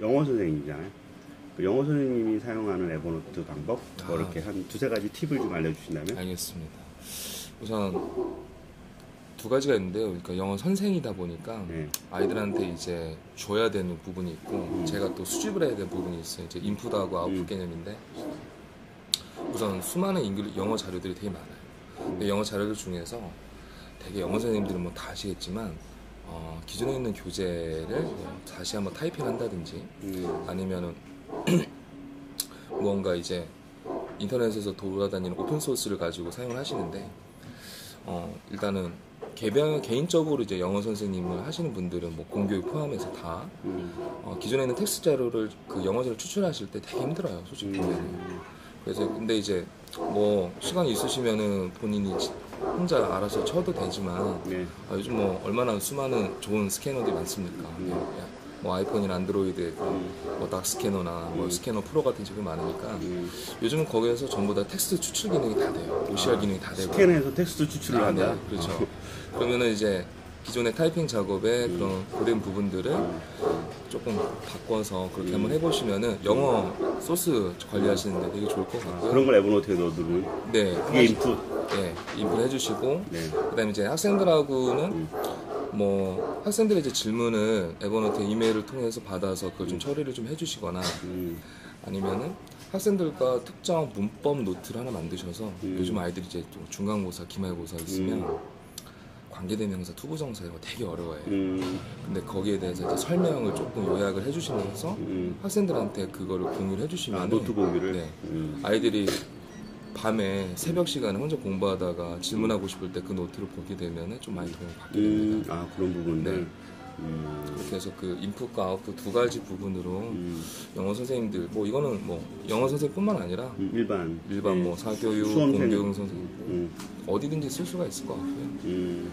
영어 선생님이잖아요. 그 영어 선생님이 사용하는 에버노트 방법 아. 뭐 이렇게 한 두세 가지 팁을 좀 알려주신다면? 알겠습니다. 우선 두 가지가 있는데요. 그러니까 영어 선생이다 보니까 네. 아이들한테 이제 줘야 되는 부분이 있고 제가 또 수집을 해야 되는 부분이 있어요. 이제 인풋하고 아웃풋 음. 개념인데 우선 수많은 잉글 영어 자료들이 되게 많아요. 영어 자료들 중에서 되게 영어 선생님들은 뭐 다 아시겠지만 어, 기존에 있는 교재를 뭐 다시 한번 타이핑한다든지 음, 아니면은 무언가 이제 인터넷에서 돌아다니는 오픈 소스를 가지고 사용을 하시는데 어 일단은 개별 개인적으로 이제 영어 선생님을 하시는 분들은 뭐 공교육 포함해서 다 음, 어, 기존에 있는 텍스트 자료를 그 영어 자료 추출하실 때 되게 힘들어요 솔직히 음, 그래서 근데 이제 뭐 시간 있으시면은 본인이 지- 혼자 알아서 쳐도 되지만 네. 아, 요즘 뭐 얼마나 수많은 좋은 스캐너들이 많습니까? 음. 야, 뭐 아이폰이나 안드로이드에 음, 뭐 Doc Scanner나 뭐 음. Scanner Pro 같은 제품이 많으니까 음. 요즘은 거기에서 전부 다 텍스트 추출 기능이 다 돼요. OCR 아, 기능이 다 되고. 스캔해서 텍스트 추출을 아, 한다. 네, 그렇죠. 그러면은 이제 기존의 타이핑 작업에 그런 고된 부분들을 조금 바꿔서 그렇게 한번 해보시면은 영어 소스 관리하시는데 되게 좋을 것 아, 같고요. 그런 걸 에버노트에 넣어두는 네, 그게 input. 네, input 해 주시고 네. 그다음에 이제 학생들하고는 뭐 학생들의 이제 질문을 에버노트 이메일을 통해서 받아서 그걸 좀 처리를 좀 해주시거나 음, 아니면은 학생들과 특정 문법 노트를 하나 만드셔서 음. 요즘 아이들이 이제 또 중간고사, 기말고사 있으면 관계대명사, to부정사 이런 거 되게 어려워해요. 음, 근데 거기에 대해서 이제 설명을 조금 요약을 해주시면서 음. 학생들한테 그거를 공유를 해주시면 아, 노트 공유를. 네. 음, 아이들이 밤에 새벽 시간에 혼자 공부하다가 질문하고 싶을 때 그 노트를 보게 되면 좀 많이 도움을 받게 음, 됩니다. 아 그런 부분들. 네. 음, 그렇게 해서 그 인풋과 아웃풋 두 가지 부분으로 음, 영어 선생님들 뭐 이거는 뭐 영어 선생뿐만 아니라 음, 일반. 일반 네. 뭐 사교육, 수험생. 공교육 선생 음, 어디든지 쓸 수가 있을 것 같고요. 음,